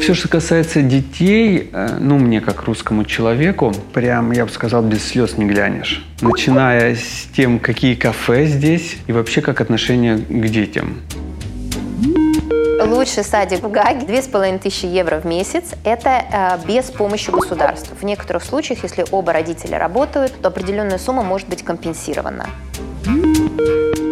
Все, что касается детей, э, ну, мне как русскому человеку, прям, я бы сказал, без слез не глянешь. Начиная с тем, какие кафе здесь и вообще как отношение к детям. Лучший садик в Гаге 2500 евро в месяц. Это э, без помощи государства. В некоторых случаях, если оба родителя работают, то определенная сумма может быть компенсирована.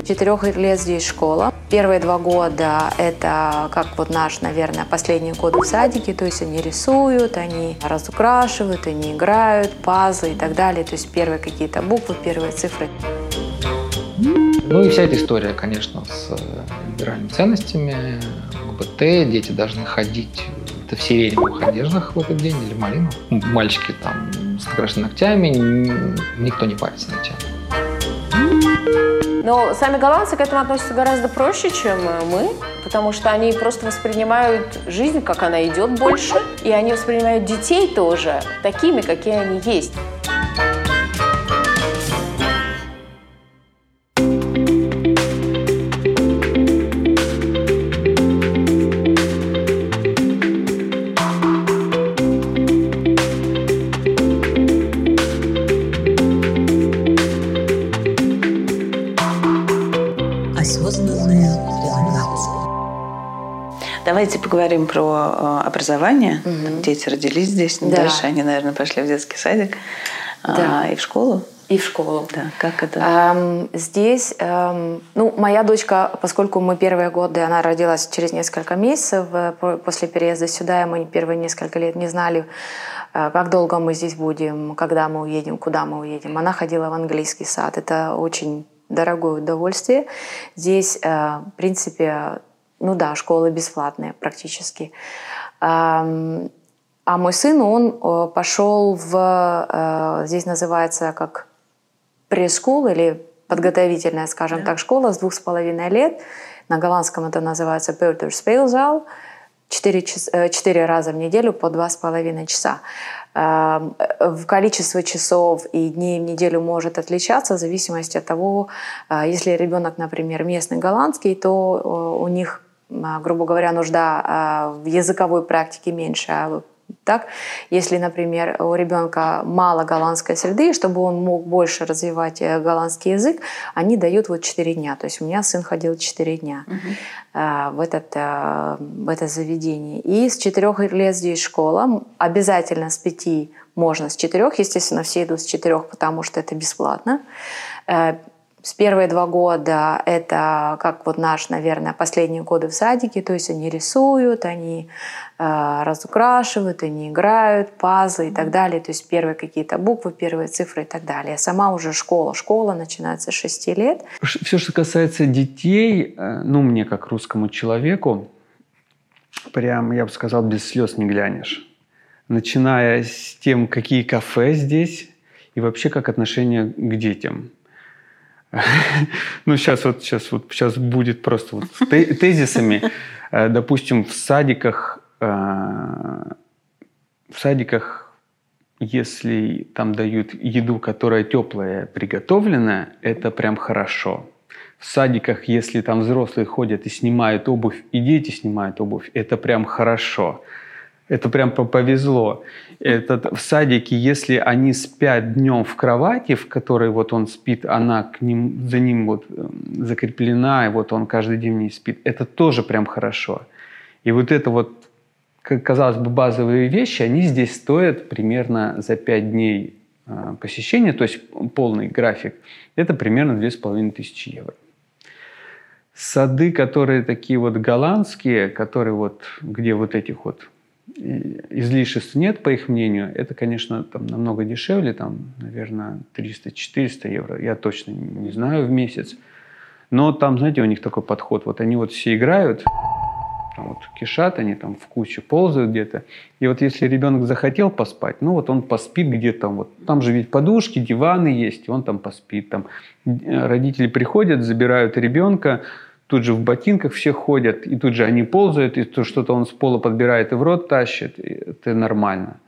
Четырех лет здесь школа. Первые два года это как вот наш, наверное, последние годы в садике, то есть они рисуют, они разукрашивают, они играют, пазлы и так далее, то есть первые какие-то буквы, первые цифры. Ну и вся эта история, конечно, с э, либеральными ценностями, ГБТ, дети должны ходить это в сиреневых одеждах в этот день или малину. Мальчики там с накрашенными ногтями, никто не парится на тему. Но сами голландцы к этому относятся гораздо проще, чем мы, потому что они просто воспринимают жизнь, как она идет больше, и они воспринимают детей тоже такими, какие они есть. Поговорим про э, образование. Угу. Дети родились здесь, да. дальше они, наверное, пошли в детский садик да. а, и в школу. И в школу. Да, как это? Эм, здесь, эм, ну, моя дочка, поскольку мы первые годы, она родилась через несколько месяцев э, после переезда сюда, и мы первые несколько лет не знали, э, как долго мы здесь будем, когда мы уедем, куда мы уедем. Она ходила в английский сад. Это очень дорогое удовольствие. Здесь, в принципе, ну да, школы бесплатные практически. А мой сын, он э, пошел в, э, здесь называется как прескул или подготовительная, скажем так, школа с двух с половиной лет. На голландском это называется Peuterspeelzaal. Четыре, э, четыре раза в неделю по два с половиной часа. В количество часов и дней в неделю может отличаться в зависимости от того, если ребенок, например, местный голландский, то у них грубо говоря, нужда а, в языковой практике меньше. А так, если, например, у ребенка мало голландской среды, чтобы он мог больше развивать э, голландский язык, они дают вот 4 дня. То есть у меня сын ходил 4 дня uh-huh. в, этот, в это заведение. И с 4 лет здесь школа. Обязательно с 5 можно с 4. Естественно, все идут с 4, потому что это бесплатно. С первые два года это как вот наш, наверное, последние годы в садике, то есть они рисуют, они э, разукрашивают, они играют, пазлы и так далее, то есть первые какие-то буквы, первые цифры и так далее. Сама уже школа, школа начинается с 6 лет. Все, что касается детей, э, ну, мне как русскому человеку, прям, я бы сказал, без слез не глянешь. Начиная с тем, какие кафе здесь, и вообще как отношение к детям. Ну, сейчас вот, сейчас вот, сейчас будет просто вот тезисами. Э, допустим, в садиках, э, в садиках, если там дают еду, которая теплая, приготовленная, это прям хорошо. В садиках, если там взрослые ходят и снимают обувь, и дети снимают обувь, это прям хорошо. Это прям повезло. Этот, в садике, если они спят днем в кровати, в которой вот он спит, она к ним, за ним вот эм, закреплена, и вот он каждый день не спит, это тоже прям хорошо. И вот это вот, как казалось бы, базовые вещи, они здесь стоят примерно за 5 дней э, посещения, то есть полный график, это примерно 2500 евро. Сады, которые такие вот голландские, которые вот, где вот этих вот излишеств нет, по их мнению. Это, конечно, там намного дешевле, там, наверное, 300-400 евро. Я точно не знаю в месяц. Но там, знаете, у них такой подход. Вот они вот все играют, там вот кишат, они там в кучу ползают где-то. И вот если ребенок захотел поспать, ну вот он поспит где-то. Вот. Там же ведь подушки, диваны есть, и он там поспит. Там родители приходят, забирают ребенка, тут же в ботинках все ходят, и тут же они ползают, и то что-то он с пола подбирает и в рот тащит, и это нормально.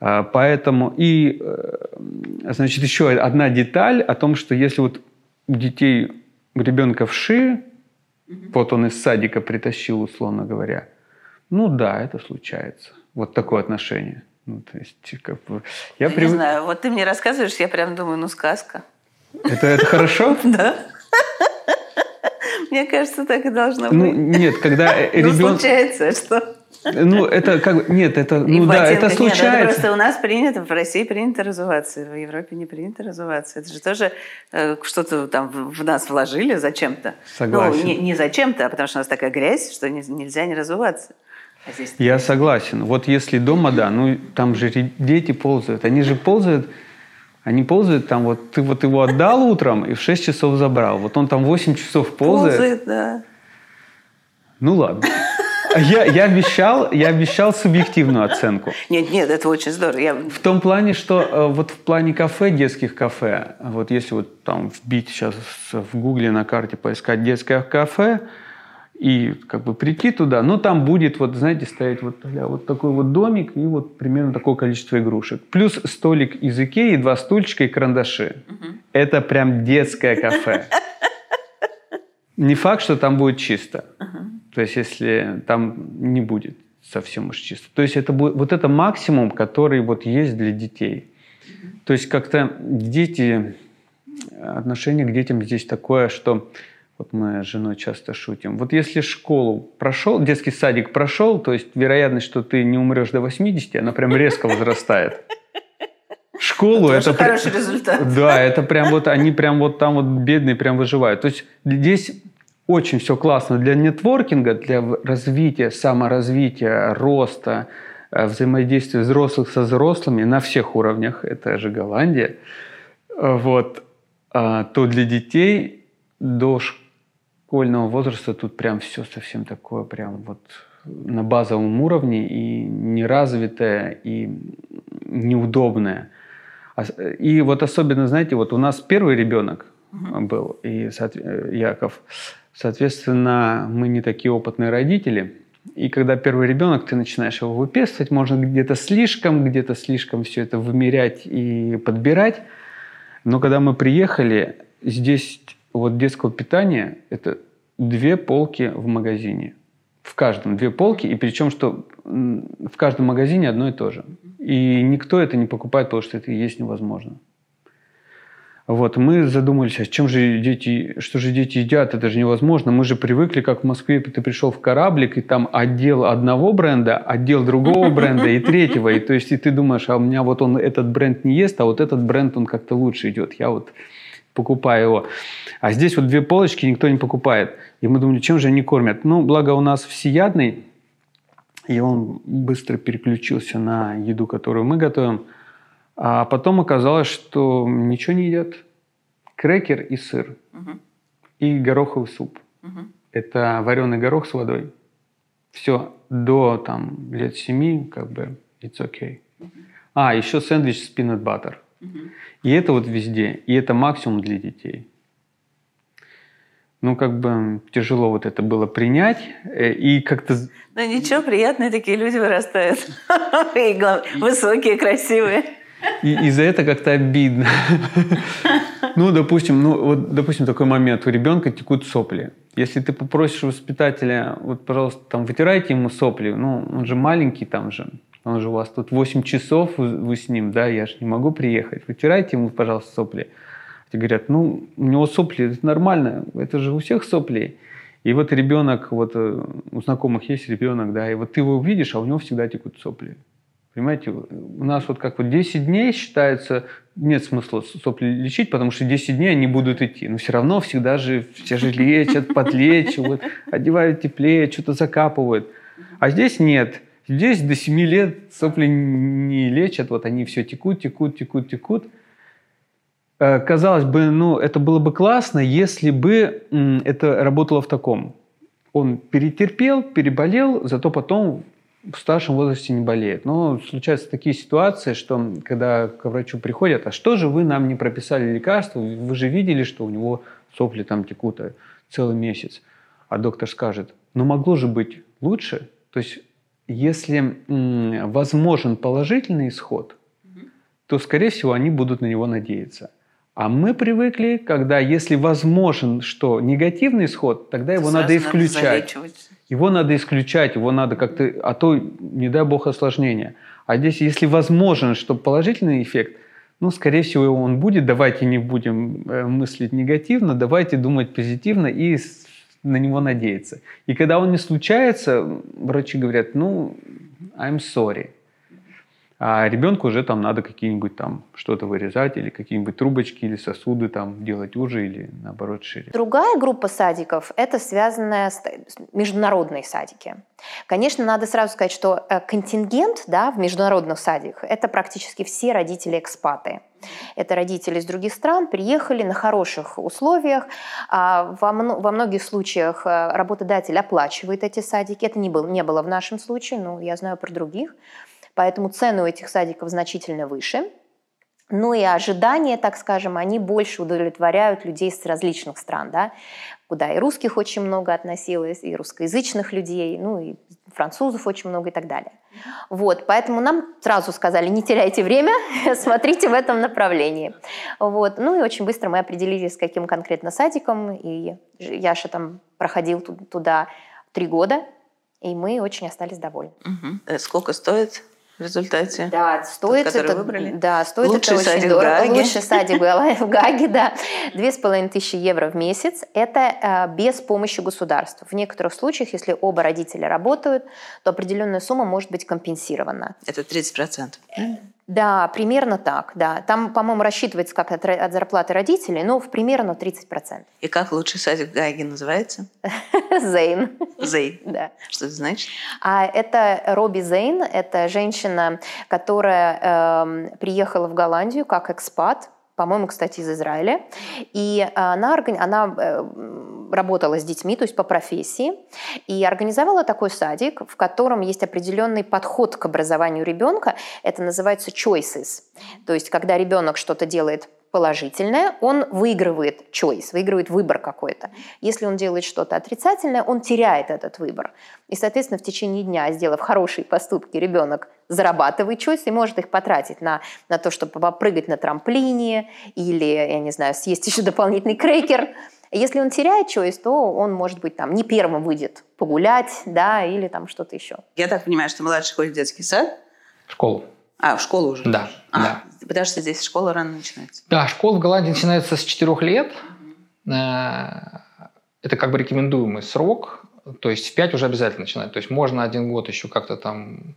А, поэтому и, э, значит, еще одна деталь о том, что если вот у детей, у ребенка вши, вот он из садика притащил, условно говоря, Ну да, это случается. Вот такое отношение. Ну, то есть, как бы, я ну, привык... Не знаю, вот ты мне рассказываешь, я прям думаю, ну сказка. Это, это хорошо? Да. Мне кажется, так и должно ну, быть. Ну, нет, когда ребенок... Ну, случается, что... Ну, это как нет, это, ну да, это случается. Нет, это просто у нас принято, в России принято разуваться, в Европе не принято разуваться. Это же тоже э, что-то там в нас вложили зачем-то. Согласен. Ну, не, не зачем-то, а потому что у нас такая грязь, что не, нельзя не разуваться. А здесь Я согласен. Вот если дома, да, ну там же дети ползают. Они же ползают, они ползают там, вот ты вот его отдал утром и в 6 часов забрал. Вот он там 8 часов ползает. Ползает, да. Ну ладно. Я, я, обещал, я обещал субъективную оценку. Нет, нет, это очень здорово. Я... В том плане, что э, вот в плане кафе, детских кафе, вот если вот там вбить сейчас в гугле на карте, поискать детское кафе, и как бы прийти туда, но там будет, вот знаете, стоять вот, вот такой вот домик и вот примерно такое количество игрушек. Плюс столик из Икеи, два стульчика и карандаши. Угу. Это прям детское кафе. Не факт, что там будет чисто. То есть, если там не будет совсем уж чисто. То есть, это будет, вот это максимум, который вот есть для детей. То есть, как-то дети, отношение к детям здесь такое, что вот мы с женой часто шутим. Вот если школу прошел, детский садик прошел, то есть вероятность, что ты не умрешь до 80, она прям резко возрастает. Школу это, это хороший результат. Да, это прям вот они прям вот там вот бедные прям выживают. То есть здесь очень все классно для нетворкинга, для развития, саморазвития, роста, э, взаимодействия взрослых со взрослыми на всех уровнях, это же Голландия, вот, а, то для детей до школьного возраста тут прям все совсем такое прям вот на базовом уровне и неразвитое, и неудобное. И вот особенно, знаете, вот у нас первый ребенок был, и Яков, Соответственно, мы не такие опытные родители. И когда первый ребенок, ты начинаешь его выписывать, можно где-то слишком, где-то слишком все это вымерять и подбирать. Но когда мы приехали, здесь вот детского питания – это две полки в магазине. В каждом две полки, и причем, что в каждом магазине одно и то же. И никто это не покупает, потому что это есть невозможно. Вот, мы задумались, а чем же дети, что же дети едят, это же невозможно. Мы же привыкли, как в Москве, ты пришел в кораблик, и там отдел одного бренда, отдел другого бренда и третьего. И то есть и ты думаешь, а у меня вот он этот бренд не ест, а вот этот бренд, он как-то лучше идет. Я вот покупаю его. А здесь вот две полочки никто не покупает. И мы думали, чем же они кормят? Ну, благо у нас всеядный, и он быстро переключился на еду, которую мы готовим – а потом оказалось, что ничего не едят. Крекер и сыр. Угу. И гороховый суп. Угу. Это вареный горох с водой. Все до там, лет семи, как бы, it's okay. Угу. А, еще сэндвич с peanut butter. Угу. И это вот везде. И это максимум для детей. Ну, как бы тяжело вот это было принять. Э, и как-то... Ну, ничего, приятные такие люди вырастают. И высокие, красивые. И, и за это как-то обидно. Ну, допустим, ну, вот, допустим, такой момент. У ребенка текут сопли. Если ты попросишь воспитателя, вот, пожалуйста, там, вытирайте ему сопли. Ну, он же маленький там же. Он же у вас тут 8 часов, вы с ним, да, я же не могу приехать. Вытирайте ему, пожалуйста, сопли. Те говорят, ну, у него сопли, это нормально, это же у всех сопли. И вот ребенок, вот э, у знакомых есть ребенок, да, и вот ты его увидишь, а у него всегда текут сопли. Понимаете, у нас вот как вот 10 дней считается, нет смысла сопли лечить, потому что 10 дней они будут идти. Но все равно всегда же все же лечат, подлечивают, одевают теплее, что-то закапывают. А здесь нет. Здесь до 7 лет сопли не лечат, вот они все текут, текут, текут, текут. Э, казалось бы, ну, это было бы классно, если бы это работало в таком. Он перетерпел, переболел, зато потом в старшем возрасте не болеет. Но случаются такие ситуации, что когда к врачу приходят, а что же вы нам не прописали лекарство? Вы же видели, что у него сопли там текут а целый месяц. А доктор скажет, ну могло же быть лучше. То есть если возможен положительный исход, то, скорее всего, они будут на него надеяться. А мы привыкли, когда если возможен что негативный исход, тогда его Сразу надо исключать. Надо Его надо исключать, его надо как-то, а то, не дай бог, осложнения. А здесь, если возможен, чтобы положительный эффект, ну, скорее всего, он будет. Давайте не будем э, мыслить негативно, давайте думать позитивно и на него надеяться. И когда он не случается, врачи говорят, ну, I'm sorry. А ребенку уже там надо какие-нибудь там что-то вырезать или какие-нибудь трубочки или сосуды там делать уже или наоборот шире. Другая группа садиков – это связанная с международные садики. Конечно, надо сразу сказать, что э, контингент да, в международных садиках – это практически все родители-экспаты. Это родители из других стран, приехали на хороших условиях. А во, многих случаях э, работодатель оплачивает эти садики. Это не было, не было в нашем случае, но я знаю про других. Поэтому цены у этих садиков значительно выше. Ну и ожидания, так скажем, они больше удовлетворяют людей с различных стран, да, куда и русских очень много относилось, и русскоязычных людей, ну и французов очень много и так далее. Вот, поэтому нам сразу сказали, не теряйте время, смотрите в этом направлении. Вот, ну и очень быстро мы определились, с каким конкретно садиком, и Яша там проходил туда три года, и мы очень остались довольны. Угу. Сколько стоит в результате? Да, стоит тот, это, выбрали? Да, стоит Лучший это очень дорого. Гаге. Лучший садик в Гаге, да. Две с половиной тысячи евро в месяц. Это э, без помощи государства. В некоторых случаях, если оба родителя работают, то определенная сумма может быть компенсирована. Это 30%? Да, примерно так, да. Там, по-моему, рассчитывается как от, от зарплаты родителей, но в примерно 30%. И как лучший садик Гайги называется? Зейн. Зейн. Да. Что это значит? А это Робби Зейн, это женщина, которая э, приехала в Голландию как экспат, по-моему, кстати, из Израиля. И она, она э, работала с детьми, то есть по профессии, и организовала такой садик, в котором есть определенный подход к образованию ребенка. Это называется choices. То есть, когда ребенок что-то делает положительное, он выигрывает choice, выигрывает выбор какой-то. Если он делает что-то отрицательное, он теряет этот выбор. И, соответственно, в течение дня, сделав хорошие поступки, ребенок зарабатывает choice и может их потратить на, на то, чтобы попрыгать на трамплине или, я не знаю, съесть еще дополнительный крекер. Если он теряет choice, то он, может быть, там не первым выйдет погулять, да, или там что-то еще. Я так понимаю, что младший ходит в детский сад? В школу. А, в школу уже? Да, а, да. Потому что здесь школа рано начинается. Да, школа в Голландии начинается с 4 лет. Э, это как бы рекомендуемый срок. То есть в 5 уже обязательно начинать. То есть можно один год еще как-то там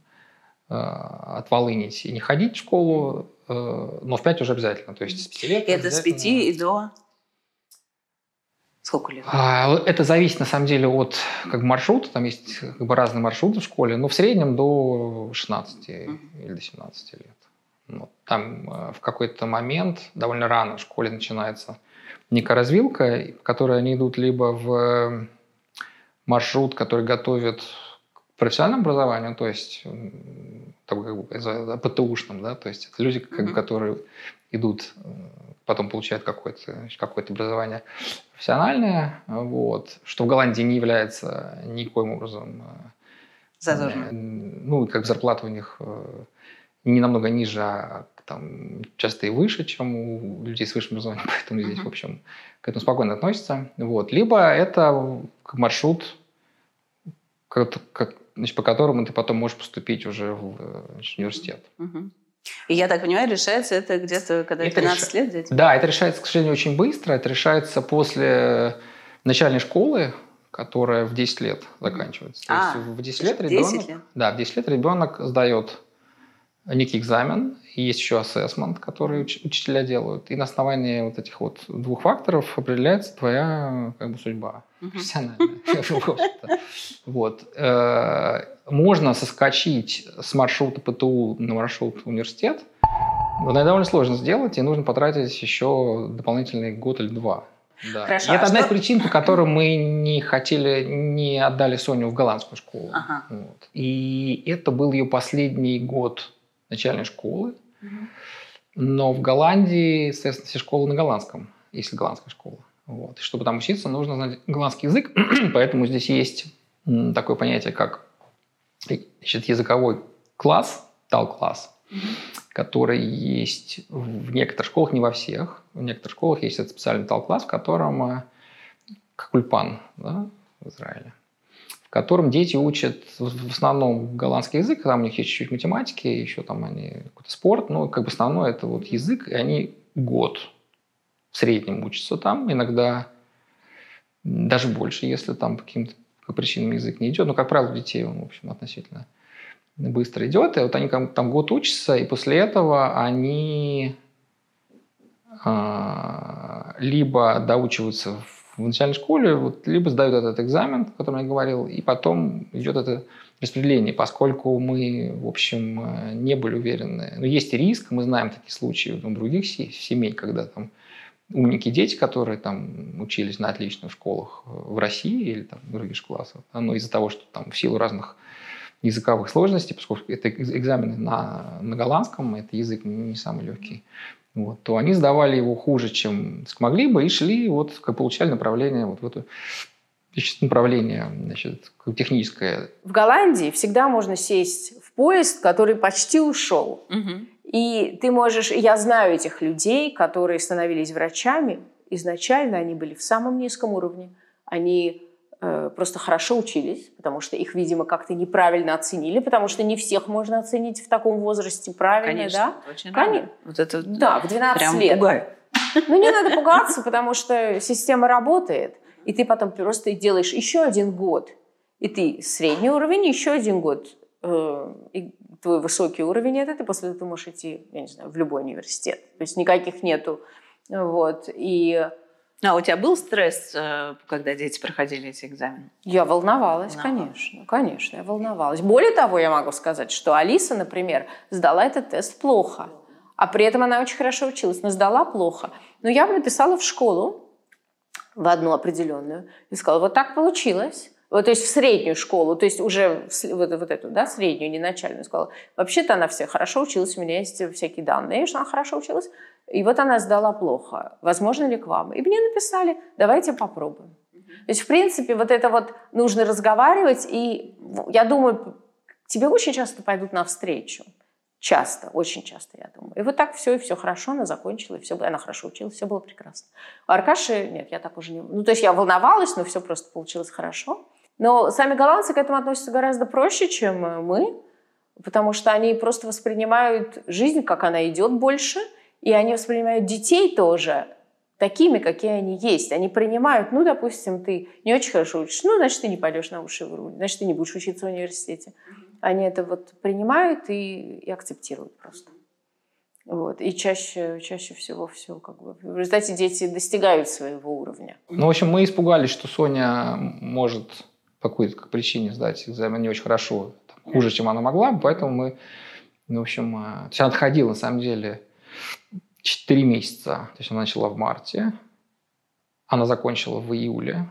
э, отволынить и не ходить в школу, э, но в 5 уже обязательно. То есть с 5 лет. Это с 5 и до Сколько лет? А, это зависит на самом деле от как бы, маршрута. Там есть как бы, разные маршруты в школе, но в среднем до 16 uh-huh. или до 17 лет. Вот. Там э, в какой-то момент, довольно рано в школе начинается некая развилка, в которой они идут либо в маршрут, который готовит к профессиональному образованию, то есть такой как бы ПТУшным, да, то есть это люди, как бы, которые идут, э, потом получают какое-то какое образование профессиональное, вот, что в Голландии не является никоим образом э, зазорно. Ну, как зарплата у них э, не намного ниже, а там часто и выше, чем у людей с высшим образованием, поэтому здесь, в общем, к этому спокойно относятся. Вот. Либо это маршрут, как, как, значит, по которому ты потом можешь поступить уже в значит, университет. Угу. И я так понимаю, решается это где-то, когда это 15 реш... лет детям? Да, это решается, к сожалению, очень быстро. Это решается после начальной школы, которая в 10 лет заканчивается. А, То есть в 10 лет ребенок, лет? Да, в 10 лет ребенок сдает некий экзамен, есть еще ассессмент, который уч- учителя делают. И на основании вот этих вот двух факторов определяется твоя как бы, судьба профессиональная. Вот. Э, можно соскочить с маршрута ПТУ на маршрут университет, но это довольно сложно сделать, и нужно потратить еще дополнительный год или два. Да. Хорошо, и это а одна что... из причин, по которой мы не хотели, не отдали Соню в голландскую школу. Ага. Вот. И это был ее последний год начальной школы. Но в Голландии, соответственно, все школы на голландском, если голландская школа. Вот. И чтобы там учиться, нужно знать голландский язык, поэтому здесь есть такое понятие, как значит, языковой класс, тал-класс, который есть в некоторых школах, не во всех. В некоторых школах есть этот специальный тал-класс, в котором, э, как ульпан да, в Израиле, котором дети учат в основном голландский язык, там у них есть чуть-чуть математики, еще там они какой-то спорт, но как бы основной это вот язык, и они год в среднем учатся там, иногда даже больше, если там по каким-то причинам язык не идет. Но, как правило, у детей он, в общем, относительно быстро идет. И вот они там год учатся, и после этого они а, либо доучиваются в начальной школе, вот, либо сдают этот экзамен, о котором я говорил, и потом идет это распределение, поскольку мы, в общем, не были уверены. Но есть риск, мы знаем такие случаи у других семей, когда там умненькие дети, которые там учились на отличных школах в России или там в других школах, но из-за того, что там в силу разных языковых сложностей, поскольку это экзамены на, на голландском, это язык не самый легкий, вот, то они сдавали его хуже, чем смогли бы, и шли, вот, как получали направление вот в это значит, направление значит, техническое. В Голландии всегда можно сесть в поезд, который почти ушел. Угу. И ты можешь... Я знаю этих людей, которые становились врачами. Изначально они были в самом низком уровне. Они просто хорошо учились, потому что их, видимо, как-то неправильно оценили, потому что не всех можно оценить в таком возрасте правильно, Конечно, да? очень Конечно. Вот это да, в 12 прям лет. Пугает. Ну, не надо пугаться, потому что система работает, и ты потом просто делаешь еще один год, и ты средний уровень, еще один год, э, и твой высокий уровень это, ты после этого можешь идти, я не знаю, в любой университет. То есть никаких нету. Вот. И... А у тебя был стресс, э, когда дети проходили эти экзамены? Я волновалась, волновалась, конечно. Конечно, я волновалась. Более того, я могу сказать, что Алиса, например, сдала этот тест плохо. А при этом она очень хорошо училась, но сдала плохо. Но я написала в школу, в одну определенную, и сказала, вот так получилось вот, то есть в среднюю школу, то есть уже в, вот, вот эту, да, среднюю, не начальную сказала. Вообще-то она все хорошо училась, у меня есть всякие данные, что она хорошо училась. И вот она сдала плохо. Возможно ли к вам? И мне написали, давайте попробуем. То есть, в принципе, вот это вот нужно разговаривать, и я думаю, тебе очень часто пойдут навстречу. Часто, очень часто, я думаю. И вот так все, и все хорошо, она закончила, и все, она хорошо училась, все было прекрасно. У Аркаши, нет, я так уже не... Ну, то есть я волновалась, но все просто получилось хорошо. Но сами голландцы к этому относятся гораздо проще, чем мы, потому что они просто воспринимают жизнь, как она идет больше, и они воспринимают детей тоже такими, какие они есть. Они принимают, ну, допустим, ты не очень хорошо учишь, ну, значит, ты не пойдешь на высший уровень, значит, ты не будешь учиться в университете. Они это вот принимают и, и акцептируют просто. Вот. И чаще, чаще всего все как бы... В результате дети достигают своего уровня. Ну, в общем, мы испугались, что Соня может по какой-то причине сдать экзамен не очень хорошо, там, хуже, чем она могла, поэтому мы, ну, в общем, э, то есть она отходила, на самом деле, 4 месяца. То есть она начала в марте, она закончила в июле,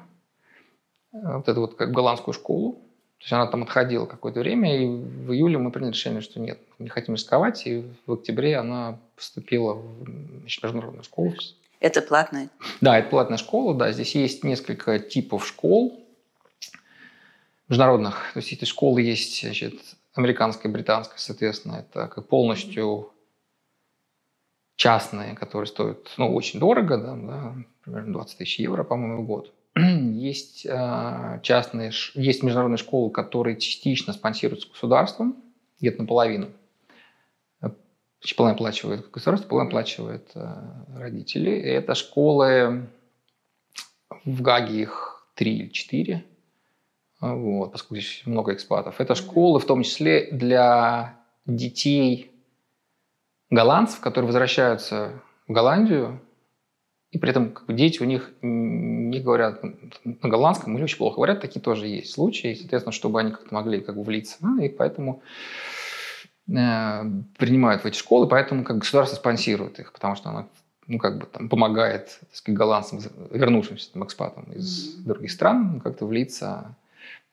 э, вот эту вот как голландскую школу. То есть она там отходила какое-то время, и в июле мы приняли решение, что нет, не хотим рисковать, и в октябре она поступила в международную школу. Это платная? Да, это платная школа, да. Здесь есть несколько типов школ международных. То есть эти школы есть, значит, американская, британская, соответственно, это как полностью частные, которые стоят ну, очень дорого, да, да, примерно 20 тысяч евро, по-моему, в год. Есть э, частные, есть международные школы, которые частично спонсируются государством, где-то наполовину. Половина оплачивает государство, половина оплачивает э, родители. И это школы, в Гаге их три или четыре, вот, поскольку здесь много экспатов. Это школы, в том числе для детей голландцев, которые возвращаются в Голландию, и при этом как бы, дети у них не говорят на голландском или очень плохо говорят, такие тоже есть случаи, и, соответственно, чтобы они как-то могли как бы влиться. Ну, и поэтому э, принимают в эти школы, поэтому как государство спонсирует их, потому что оно ну, как бы там помогает так сказать, голландцам, вернувшимся там, экспатам из mm-hmm. других стран, как-то влиться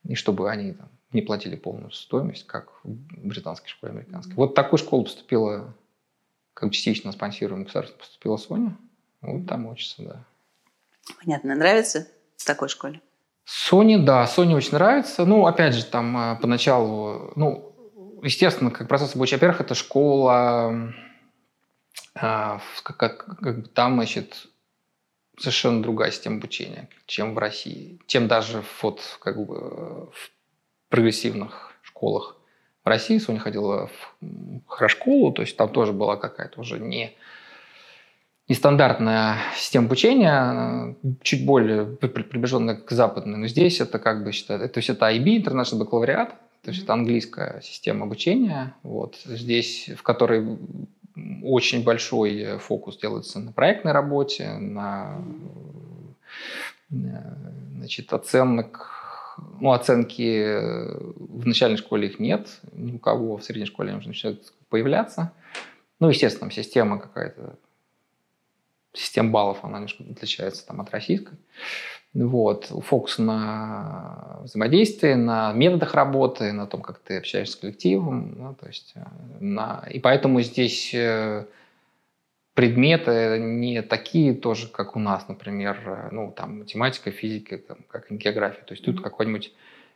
и чтобы они там, не платили полную стоимость, как в британской школе, американской. Вот такую школу поступила, как частично спонсируемая государством, поступила Соня. Вот там учится, да. Понятно. Нравится в такой школе? Соне, да, Соне очень нравится. Ну, опять же, там а, поначалу, ну, естественно, как процесс обучения, во-первых, это школа, как, как, как там, значит, совершенно другая система обучения, чем в России, чем даже вот как бы в прогрессивных школах России. Соня ходила в хорошколу, то есть там тоже была какая-то уже не нестандартная система обучения, чуть более приближенная к западной. Но здесь это как бы считается, то есть это IB, International Baccalaureate, то есть это английская система обучения, вот, здесь, в которой очень большой фокус делается на проектной работе, на значит, оценок, ну, оценки в начальной школе их нет, ни у кого, в средней школе они уже начинают появляться. Ну, естественно, система какая-то, система баллов, она немножко отличается там, от российской. Вот. Фокус на взаимодействии, на методах работы, на том, как ты общаешься с коллективом. Ну, то есть, э, на... И поэтому здесь э, предметы не такие тоже, как у нас, например, э, ну, там, математика, физика, там, как география. То есть тут какой-нибудь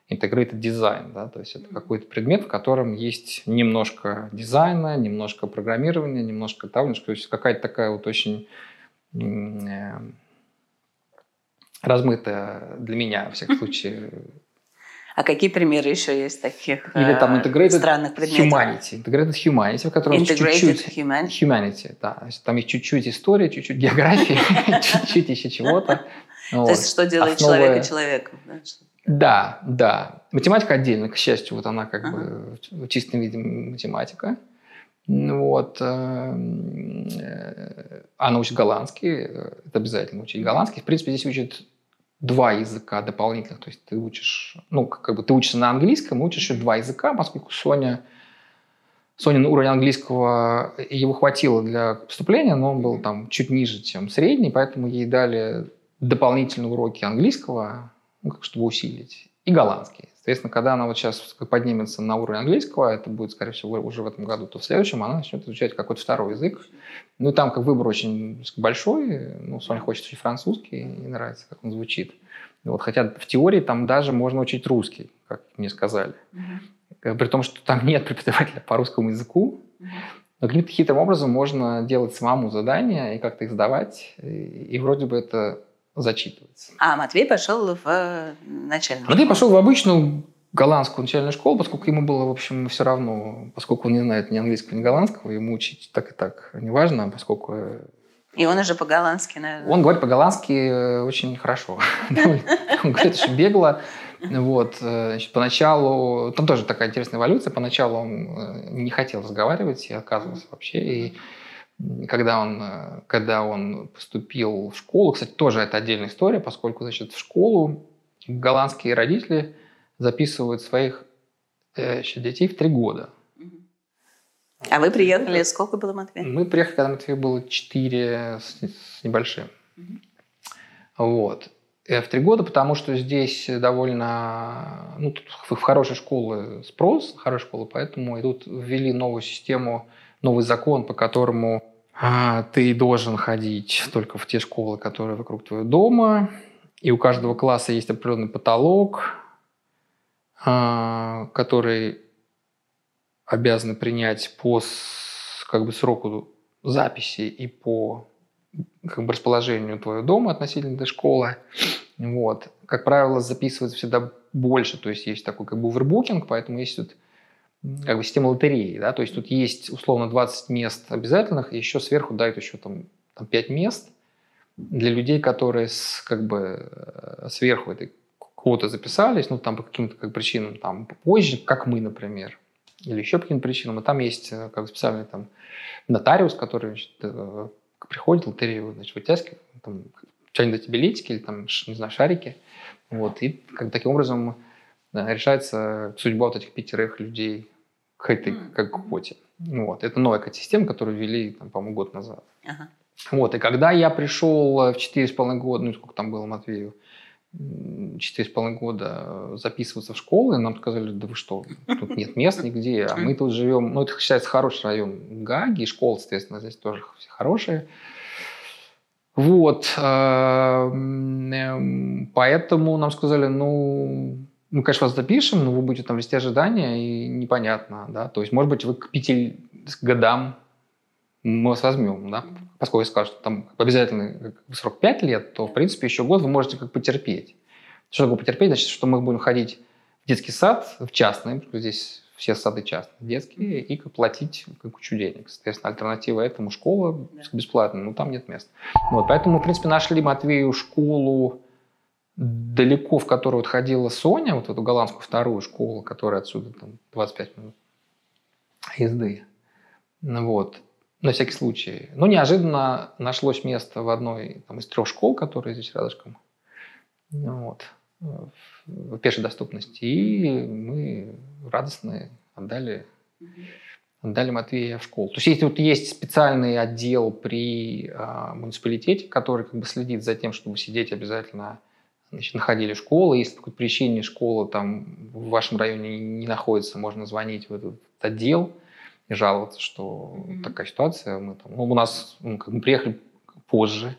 integrated дизайн, да, то есть это какой-то предмет, в котором есть немножко дизайна, немножко программирования, немножко того, то есть какая-то такая вот очень размытая для меня, во всяком случае. А какие примеры еще есть таких Или там э, integrated странных предметов? Humanity. Integrated Humanity, в котором Integrated чуть-чуть... humanity. Humanity, да. Там есть чуть-чуть истории, чуть-чуть географии, чуть-чуть еще чего-то. То есть что делает человека человеком? Да, да. Математика отдельно, к счастью, вот она как бы в чистом виде математика. Вот. Э, она учит голландский, э, это обязательно учить голландский. В принципе, здесь учат два языка дополнительных, то есть ты учишь, ну, как бы ты учишься на английском, учишь еще два языка, поскольку Соня, Соня на уровень английского, его хватило для поступления, но он был там чуть ниже, чем средний, поэтому ей дали дополнительные уроки английского, ну, как чтобы усилить, и голландский. Соответственно, когда она вот сейчас поднимется на уровень английского, это будет, скорее всего, уже в этом году, то в следующем она начнет изучать какой-то второй язык. Ну и там как выбор очень большой. Ну, Соня хочет учить французский, и нравится, как он звучит. Вот, хотя в теории там даже можно учить русский, как мне сказали. Mm-hmm. При том, что там нет преподавателя по русскому языку. Mm-hmm. Но каким-то хитрым образом можно делать самому задания и как-то их сдавать. И, и вроде бы это зачитывается. А Матвей пошел в начальную Матвей пошел в обычную голландскую начальную школу, поскольку ему было, в общем, все равно, поскольку он не знает ни английского, ни голландского, ему учить так и так неважно, поскольку... Э, и он уже по-голландски, наверное. Он говорит по-голландски э, очень хорошо. Он говорит очень бегло. Вот, э, значит, поначалу, там тоже такая интересная эволюция, поначалу он не хотел разговаривать и отказывался вообще, и когда он, э, когда он поступил в школу, кстати, тоже это отдельная история, поскольку, значит, в школу голландские родители записывают своих э, еще детей в три года. А вы приехали, сколько было Матвею? Мы приехали, когда Матвею было четыре с, с небольшим. Угу. Вот. Э, в три года, потому что здесь довольно... Ну, тут в хорошей школы спрос, хорошая школа, поэтому и тут ввели новую систему новый закон, по которому а, ты должен ходить только в те школы, которые вокруг твоего дома, и у каждого класса есть определенный потолок, а, который обязаны принять по как бы, сроку записи и по как бы, расположению твоего дома относительно этой школы. Вот. Как правило, записывается всегда больше, то есть есть такой как бы овербукинг, поэтому есть тут как бы система лотереи, да, то есть тут есть условно 20 мест обязательных, и еще сверху дают еще там, там 5 мест для людей, которые с, как бы э, сверху этой квоты записались, ну там по каким-то как причинам там позже, как мы, например, или еще по каким-то причинам, и там есть э, как бы специальный там нотариус, который значит, э, приходит, лотерею значит, вытягивает, там, что-нибудь билетики или там, не знаю, шарики, вот, и как, таким образом решается судьба вот этих пятерых людей, к этой как квоте. Вот. Это новая экосистема, которую ввели, там, по-моему, год назад. Ага. Вот. И когда я пришел в 4,5 года, ну сколько там было Матвею, 4,5 года записываться в школы, нам сказали, да вы что, тут нет мест нигде, а мы тут живем, ну это считается хороший район Гаги, школы, соответственно, здесь тоже все хорошие. Вот, эм, поэтому нам сказали, ну, мы, конечно, вас запишем, но вы будете там вести ожидания, и непонятно, да, то есть, может быть, вы к пяти годам мы вас возьмем, да, поскольку я скажу, что там обязательный срок 5 лет, то, в принципе, еще год вы можете как потерпеть. Что такое потерпеть? Значит, что мы будем ходить детский сад в частный, здесь все сады частные, детские, и платить кучу денег. Соответственно, альтернатива этому школа бесплатная, но там нет мест. Вот, поэтому, в принципе, нашли Матвею школу далеко, в которую вот ходила Соня, вот эту голландскую вторую школу, которая отсюда там 25 минут езды. Ну Вот. На всякий случай. Но неожиданно нашлось место в одной там, из трех школ, которые здесь рядышком. Ну вот в пешей доступности. И мы радостно отдали, отдали Матвея в школу. То есть если вот есть специальный отдел при э, муниципалитете, который как бы следит за тем, чтобы сидеть обязательно значит, находили школы. Если по какой-то причине школа там в вашем районе не находится, можно звонить в этот отдел и жаловаться, что mm-hmm. такая ситуация. Мы там, ну, у нас ну, как мы приехали позже,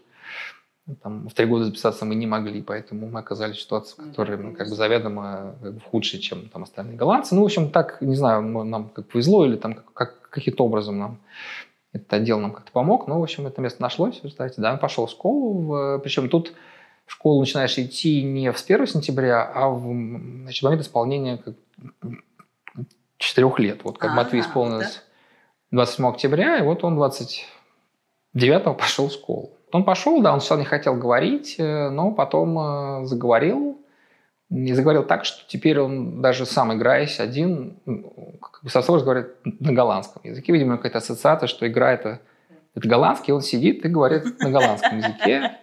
там, в три года записаться мы не могли, поэтому мы оказались в ситуации, в которой мы как бы заведомо как бы, худшие, чем там остальные голландцы. Ну, в общем, так, не знаю, нам как повезло или там как, как, каким-то образом нам этот отдел нам как-то помог. Но, в общем, это место нашлось, кстати, да, пошел в школу. В, причем тут в школу начинаешь идти не в с 1 сентября, а в значит, момент исполнения как, 4 лет. Вот как а, Матвей исполнилось да? 27 октября, и вот он 29 пошел в школу. Он пошел, да, он сначала не хотел говорить, э, но потом э, заговорил. И заговорил так, что теперь он даже сам играясь один, как бы со собой говорит на голландском языке. Видимо, какая-то ассоциация, что игра это, это голландский, он сидит и говорит на голландском языке.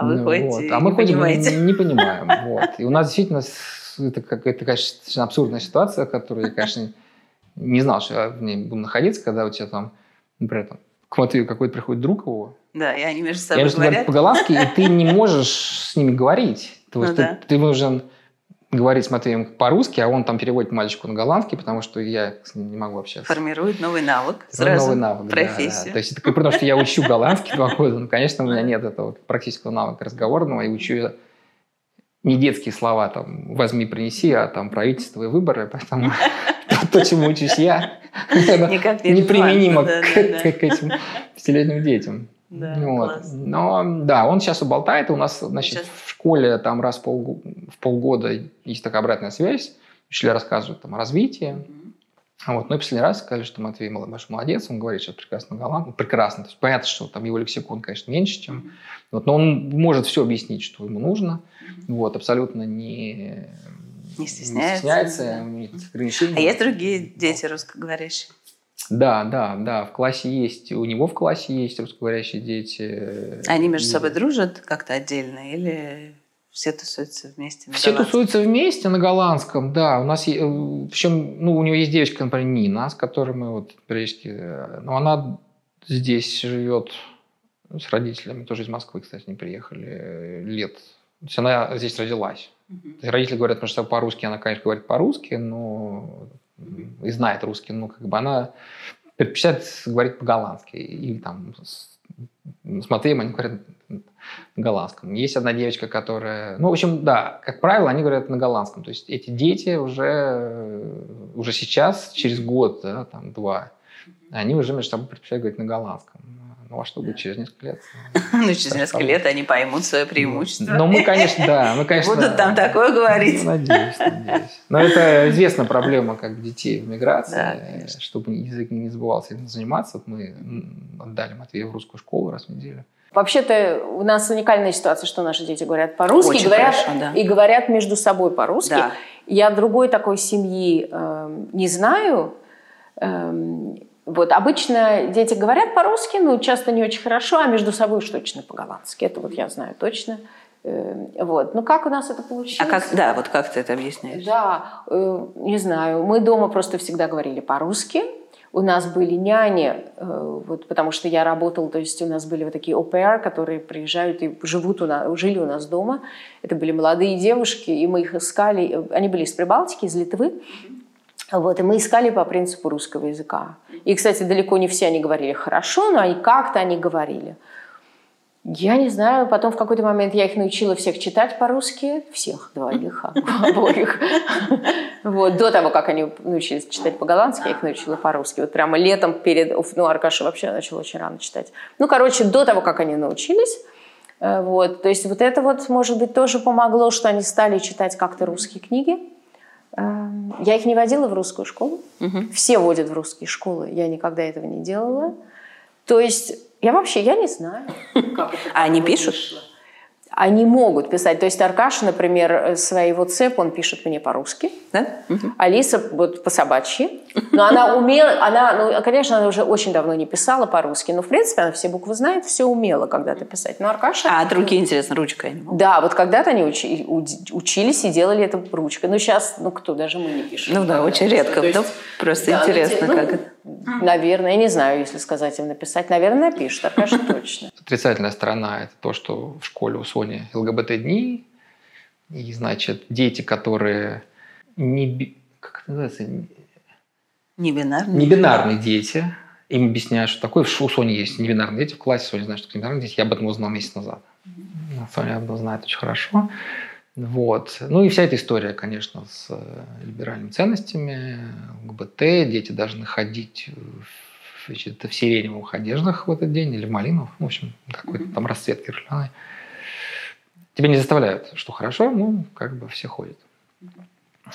А вы ходите вот. А мы ходим, понимаете. не понимаем. Вот. И у нас действительно это какая-то, конечно, абсурдная ситуация, которую я, конечно, не знал, что я в ней буду находиться, когда у тебя там, например, там, к Матвею какой-то приходит друг его, да, и они между собой говорят. по-голландски, и ты не можешь с ними говорить. То есть ну, ты, да. ты должен говорить с Матвеем по-русски, а он там переводит мальчику на голландский, потому что я с ним не могу общаться. Формирует новый навык сразу, новый навык, профессию. Да, да. То есть это при том, что я учу голландский два года, ну, конечно, у меня нет этого практического навыка разговорного, и учу не детские слова, там, возьми, принеси, а там правительство и выборы, поэтому то, чему учусь я, неприменимо к этим пятилетним детям. Да, вот. Но да, он сейчас уболтает. У нас, значит, сейчас. в школе там раз в, пол, в полгода есть такая обратная связь. Учителя рассказывают там о развитии. Mm-hmm. Вот. Но и последний раз сказали, что Матвей большой молодец, он говорит сейчас прекрасно голландский. Прекрасно. То есть понятно, что там его лексикон, конечно, меньше, чем... Mm-hmm. Вот, но он может все объяснить, что ему нужно. Mm-hmm. Вот, абсолютно не... Не стесняется. Не стесняется, да. нет ограничений. А есть другие дети русскоговорящие? Да, да, да. В классе есть, у него в классе есть русскоговорящие дети. Они между и... собой дружат как-то отдельно или все тусуются вместе? На все тусуются вместе на голландском, да. У нас, э, причем, ну, у него есть девочка, например, Нина, с которой мы вот периодически, э, но она здесь живет с родителями, тоже из Москвы, кстати, не приехали э, лет. То есть она здесь родилась. Mm-hmm. Родители говорят, потому что по-русски она, конечно, говорит по-русски, но и знает русский, ну, как бы она предпочитает говорить по-голландски. И там с, с Матвеем они говорят на голландском. Есть одна девочка, которая... Ну, в общем, да, как правило, они говорят на голландском. То есть эти дети уже, уже сейчас, через год, да, там, два, они уже между собой предпочитают говорить на голландском. Ну, а что будет через несколько лет? Ну, через несколько лет они поймут свое преимущество. Ну, мы, конечно, да. Мы, конечно, Будут там такое говорить. Ну, надеюсь, надеюсь. Но это известная проблема как детей в миграции. Чтобы язык не забывался заниматься, вот мы отдали Матвея в русскую школу раз в неделю. Вообще-то у нас уникальная ситуация, что наши дети говорят по-русски Очень говорят, хорошо, да. и говорят между собой по-русски. Да. Я другой такой семьи э, не знаю. Э, вот, обычно дети говорят по-русски, но часто не очень хорошо, а между собой уж точно по-голландски. Это вот я знаю точно. Э, вот. Ну, как у нас это получилось? А как, да, вот как ты это объясняешь? Да, э, не знаю. Мы дома просто всегда говорили по-русски. У нас были няни, э, вот, потому что я работала, то есть у нас были вот такие ОПР, которые приезжают и живут у нас, жили у нас дома. Это были молодые девушки, и мы их искали. Они были из Прибалтики, из Литвы. Вот, и мы искали по принципу русского языка. И, кстати, далеко не все они говорили хорошо, но и как-то они говорили. Я не знаю, потом в какой-то момент я их научила всех читать по-русски, всех двоих, обоих. Вот, до того, как они научились читать по-голландски, я их научила по-русски. Вот прямо летом перед... Ну, Аркаша вообще начал очень рано читать. Ну, короче, до того, как они научились, э, вот, то есть вот это вот, может быть, тоже помогло, что они стали читать как-то русские книги. Я их не водила в русскую школу. Угу. Все водят в русские школы. Я никогда этого не делала. То есть я вообще, я не знаю. Как это, а они пишут? Вышло они могут писать. То есть Аркаша, например, э, свои WhatsApp, он пишет мне по-русски. Да? Угу. Алиса вот по-собачьи. Но она умела, она, ну, конечно, она уже очень давно не писала по-русски, но, в принципе, она все буквы знает, все умела когда-то писать. Но Аркаша... А от руки, интересно, ручкой? Да, вот когда-то они учи, учились и делали это ручкой. Но сейчас, ну, кто, даже мы не пишем. Ну да, очень редко. Есть, просто да, интересно, ну, как это. Наверное, я не знаю, если сказать им написать. Наверное, напишет, Аркаша точно. Отрицательная сторона – это то, что в школе у Сони ЛГБТ-дни, и, значит, дети, которые не... Как это называется? Небинарные. Небинарные дети. Им объясняют, что такое. У Сони есть небинарные дети в классе. Соня знает, что такое небинарные дети. Я об этом узнал месяц назад. Соня об этом знает очень хорошо. Вот. Ну и вся эта история, конечно, с э, либеральными ценностями, ЛГБТ, дети должны ходить в, значит, в сиреневых одеждах в этот день или в малиновых, в общем, какой-то там расцветки ржаной. Тебя не заставляют, что хорошо, ну, как бы все ходят.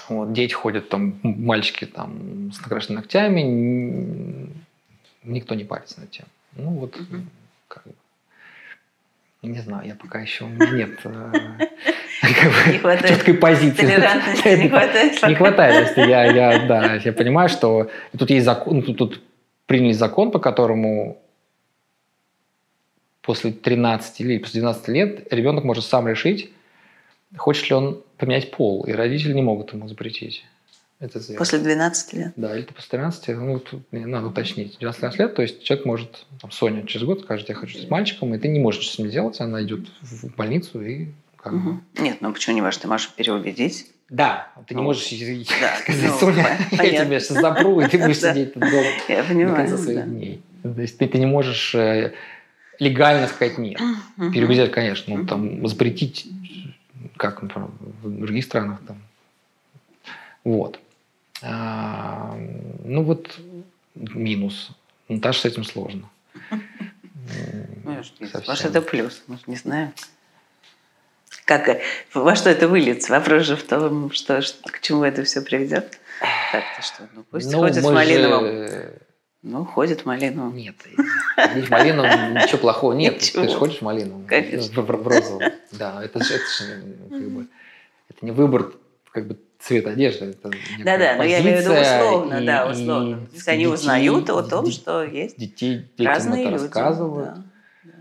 Вот, дети ходят, там, мальчики там с накрашенными ногтями, никто не парится над тем. Ну, вот, как бы, не знаю, я пока еще, у меня нет э, четкой позиции. Не хватает. Не хватает. Я, я, да, я понимаю, что тут есть закон, тут, тут приняли закон, по которому после 13 или после 12 лет ребенок может сам решить, хочет ли он поменять пол, и родители не могут ему запретить. Это после 12 лет? Да, или после 13, ну, тут надо уточнить. 12 лет, то есть человек может, там, Соня через год скажет, я хочу с мальчиком, и ты не можешь с ним делать, она идет в больницу и как угу. Нет, ну почему не можешь? Ты можешь переубедить. Да, ты не ну, можешь да, сказать, ну, Соня, понятно. я тебя сейчас запру, и ты будешь сидеть тут дома я понимаю, до конца своих дней. То есть ты, ты не можешь э, легально сказать нет. Переубедить, конечно, ну, там, запретить, как, например, в других странах там. Вот. А, ну вот минус. Наташа с этим сложно. Может, Может, это плюс, может, не знаю. Как, во что это выльется? Вопрос же в том, что, к чему это все приведет. Так-то что? Ну, пусть ну, ходит в малиновом. Же... Ну, ходит в малиновом. Нет, в малиновом ничего плохого нет. Ничего. Ты же ходишь в малиновом. Конечно. В, в розовом. Да, это же, это же как бы, это не выбор как бы цвет одежды. Да-да, но я имею в виду условно, и, да, условно. И, То есть они узнают о том, что есть детей, разные это люди. рассказывают. Да, да.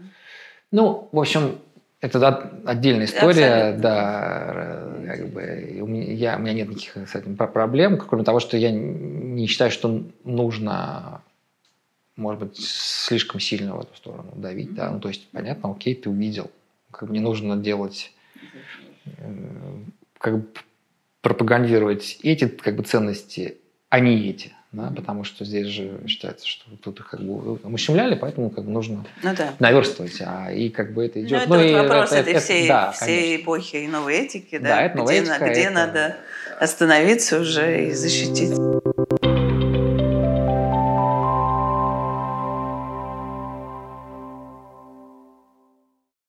Ну, в общем, это отдельная история, Абсолютно. да. Как бы, у, меня, я, у меня нет никаких с этим проблем, кроме того, что я не считаю, что нужно, может быть, слишком сильно в эту сторону давить. Mm-hmm. Да? Ну, то есть, понятно, окей, ты увидел. Как бы не нужно делать, э, как бы пропагандировать эти как бы, ценности, а не эти да, потому что здесь же считается, что тут их как бы ущемляли, поэтому как бы нужно ну, да. наверстывать, а и как бы это идет. Ну, это ну, вот вопрос это, этой это, всей, да, всей эпохи и новой этики, да, да это где, этика, где это... надо остановиться уже и защитить.